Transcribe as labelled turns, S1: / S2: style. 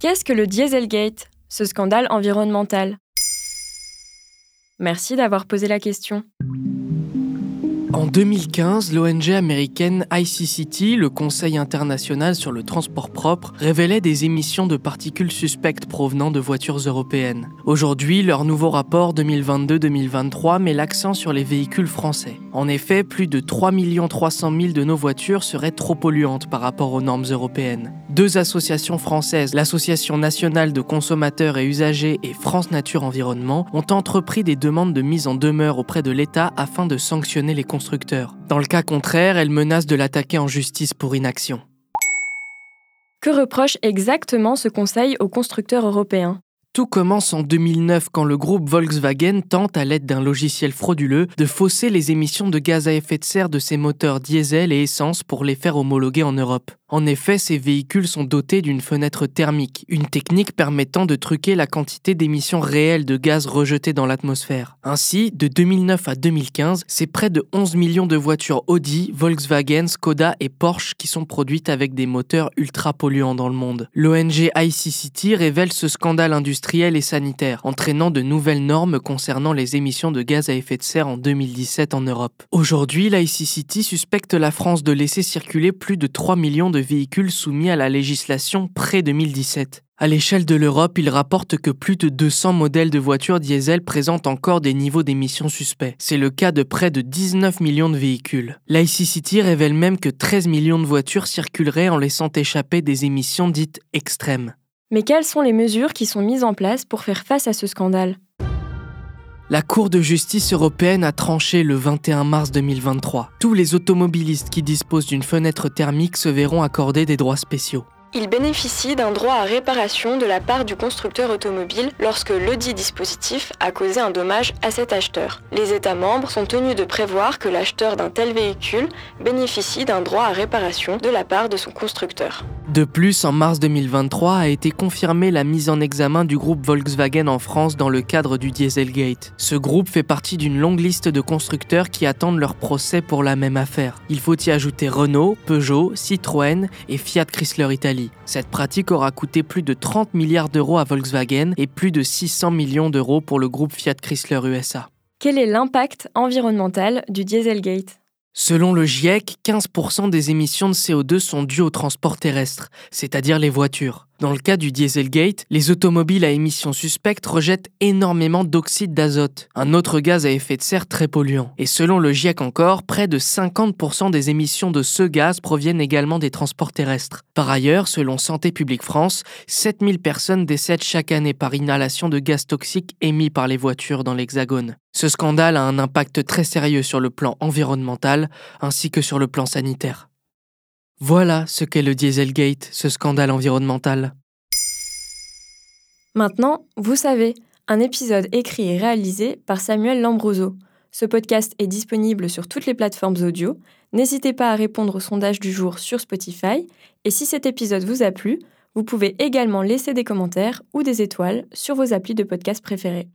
S1: Qu'est-ce que le Dieselgate, ce scandale environnemental? Merci d'avoir posé la question.
S2: En 2015, l'ONG américaine ICCT, le Conseil international sur le transport propre, révélait des émissions de particules suspectes provenant de voitures européennes. Aujourd'hui, leur nouveau rapport 2022-2023 met l'accent sur les véhicules français. En effet, plus de 3 300 000 de nos voitures seraient trop polluantes par rapport aux normes européennes. Deux associations françaises, l'Association nationale de consommateurs et usagers et France Nature Environnement, ont entrepris des demandes de mise en demeure auprès de l'État afin de sanctionner les Dans le cas contraire, elles menacent de l'attaquer en justice pour inaction.
S1: Que reproche exactement ce conseil aux constructeurs européens
S2: tout commence en 2009 quand le groupe Volkswagen tente, à l'aide d'un logiciel frauduleux, de fausser les émissions de gaz à effet de serre de ses moteurs diesel et essence pour les faire homologuer en Europe. En effet, ces véhicules sont dotés d'une fenêtre thermique, une technique permettant de truquer la quantité d'émissions réelles de gaz rejetées dans l'atmosphère. Ainsi, de 2009 à 2015, c'est près de 11 millions de voitures Audi, Volkswagen, Skoda et Porsche qui sont produites avec des moteurs ultra polluants dans le monde. L'ONG ICCT révèle ce scandale industriel et sanitaire, entraînant de nouvelles normes concernant les émissions de gaz à effet de serre en 2017 en Europe. Aujourd'hui, l'ICCT suspecte la France de laisser circuler plus de 3 millions de véhicules soumis à la législation pré-2017. À l'échelle de l'Europe, il rapporte que plus de 200 modèles de voitures diesel présentent encore des niveaux d'émissions suspects. C'est le cas de près de 19 millions de véhicules. L'ICCT révèle même que 13 millions de voitures circuleraient en laissant échapper des émissions dites extrêmes.
S1: Mais quelles sont les mesures qui sont mises en place pour faire face à ce scandale?
S2: La Cour de justice européenne a tranché le 21 mars 2023. Tous les automobilistes qui disposent d'une fenêtre thermique se verront accorder des droits spéciaux.
S1: Il bénéficie d'un droit à réparation de la part du constructeur automobile lorsque ledit dispositif a causé un dommage à cet acheteur. Les États membres sont tenus de prévoir que l'acheteur d'un tel véhicule bénéficie d'un droit à réparation de la part de son constructeur.
S2: De plus, en mars 2023 a été confirmée la mise en examen du groupe Volkswagen en France dans le cadre du Dieselgate. Ce groupe fait partie d'une longue liste de constructeurs qui attendent leur procès pour la même affaire. Il faut y ajouter Renault, Peugeot, Citroën et Fiat Chrysler Italie. Cette pratique aura coûté plus de 30 milliards d'euros à Volkswagen et plus de 600 millions d'euros pour le groupe Fiat Chrysler USA.
S1: Quel est l'impact environnemental du Dieselgate?
S2: Selon le GIEC, 15% des émissions de CO2 sont dues au transport terrestre, c'est-à-dire les voitures. Dans le cas du Dieselgate, les automobiles à émissions suspectes rejettent énormément d'oxyde d'azote, un autre gaz à effet de serre très polluant. Et selon le GIEC encore, près de 50% des émissions de ce gaz proviennent également des transports terrestres. Par ailleurs, selon Santé publique France, 7000 personnes décèdent chaque année par inhalation de gaz toxiques émis par les voitures dans l'Hexagone. Ce scandale a un impact très sérieux sur le plan environnemental ainsi que sur le plan sanitaire. Voilà ce qu'est le Dieselgate, ce scandale environnemental.
S1: Maintenant, vous savez, un épisode écrit et réalisé par Samuel Lambroso. Ce podcast est disponible sur toutes les plateformes audio. N'hésitez pas à répondre au sondage du jour sur Spotify. Et si cet épisode vous a plu, vous pouvez également laisser des commentaires ou des étoiles sur vos applis de podcast préférés.